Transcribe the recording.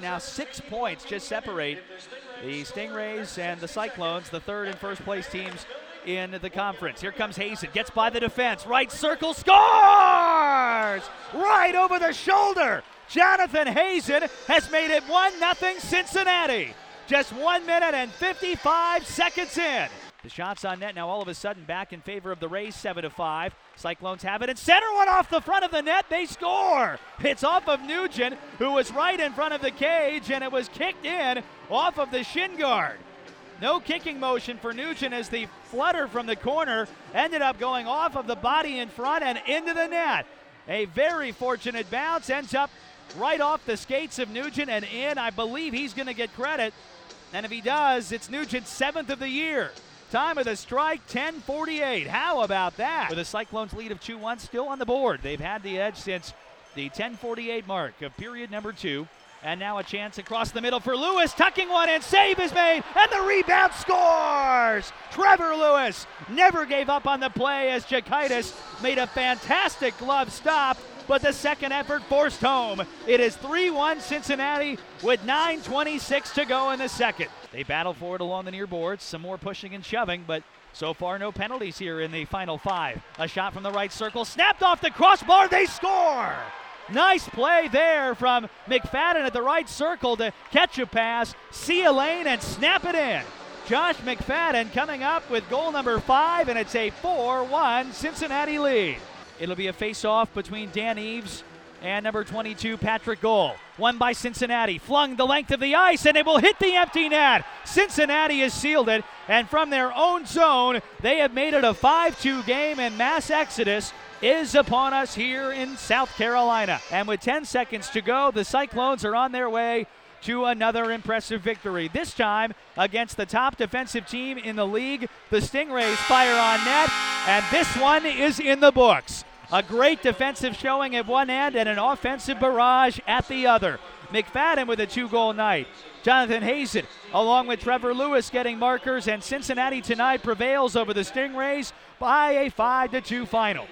Now six points just separate the Stingrays and the Cyclones, the third and first place teams in the conference. Here comes Hazen, gets by the defense, right circle, scores! Right over the shoulder. Jonathan Hazen has made it 1 0 Cincinnati. Just one minute and 55 seconds in. The shots on net now all of a sudden back in favor of the Rays, 7 to 5. Cyclones have it and center one off the front of the net. They score. It's off of Nugent, who was right in front of the cage, and it was kicked in off of the shin guard. No kicking motion for Nugent as the flutter from the corner ended up going off of the body in front and into the net. A very fortunate bounce ends up right off the skates of Nugent and in. I believe he's going to get credit. And if he does, it's Nugent's seventh of the year. Time of the strike, 10:48. How about that? With a Cyclones lead of 2-1 still on the board. They've had the edge since the 10:48 mark of period number two. And now a chance across the middle for Lewis, tucking one in, save is made, and the rebound scores! Trevor Lewis never gave up on the play as Jakaitis made a fantastic glove stop, but the second effort forced home. It is 3 1 Cincinnati with 9.26 to go in the second. They battle for it along the near boards, some more pushing and shoving, but so far no penalties here in the final five. A shot from the right circle, snapped off the crossbar, they score! Nice play there from McFadden at the right circle to catch a pass, see a lane, and snap it in. Josh McFadden coming up with goal number five, and it's a 4 1 Cincinnati lead. It'll be a face off between Dan Eves and number 22, Patrick Gohl. One by Cincinnati, flung the length of the ice, and it will hit the empty net. Cincinnati has sealed it, and from their own zone, they have made it a 5 2 game, and mass exodus is upon us here in South Carolina. And with 10 seconds to go, the Cyclones are on their way to another impressive victory. This time against the top defensive team in the league. The Stingrays fire on net, and this one is in the books. A great defensive showing at one end and an offensive barrage at the other. McFadden with a two goal night. Jonathan Hazen, along with Trevor Lewis, getting markers, and Cincinnati tonight prevails over the Stingrays by a 5 2 final.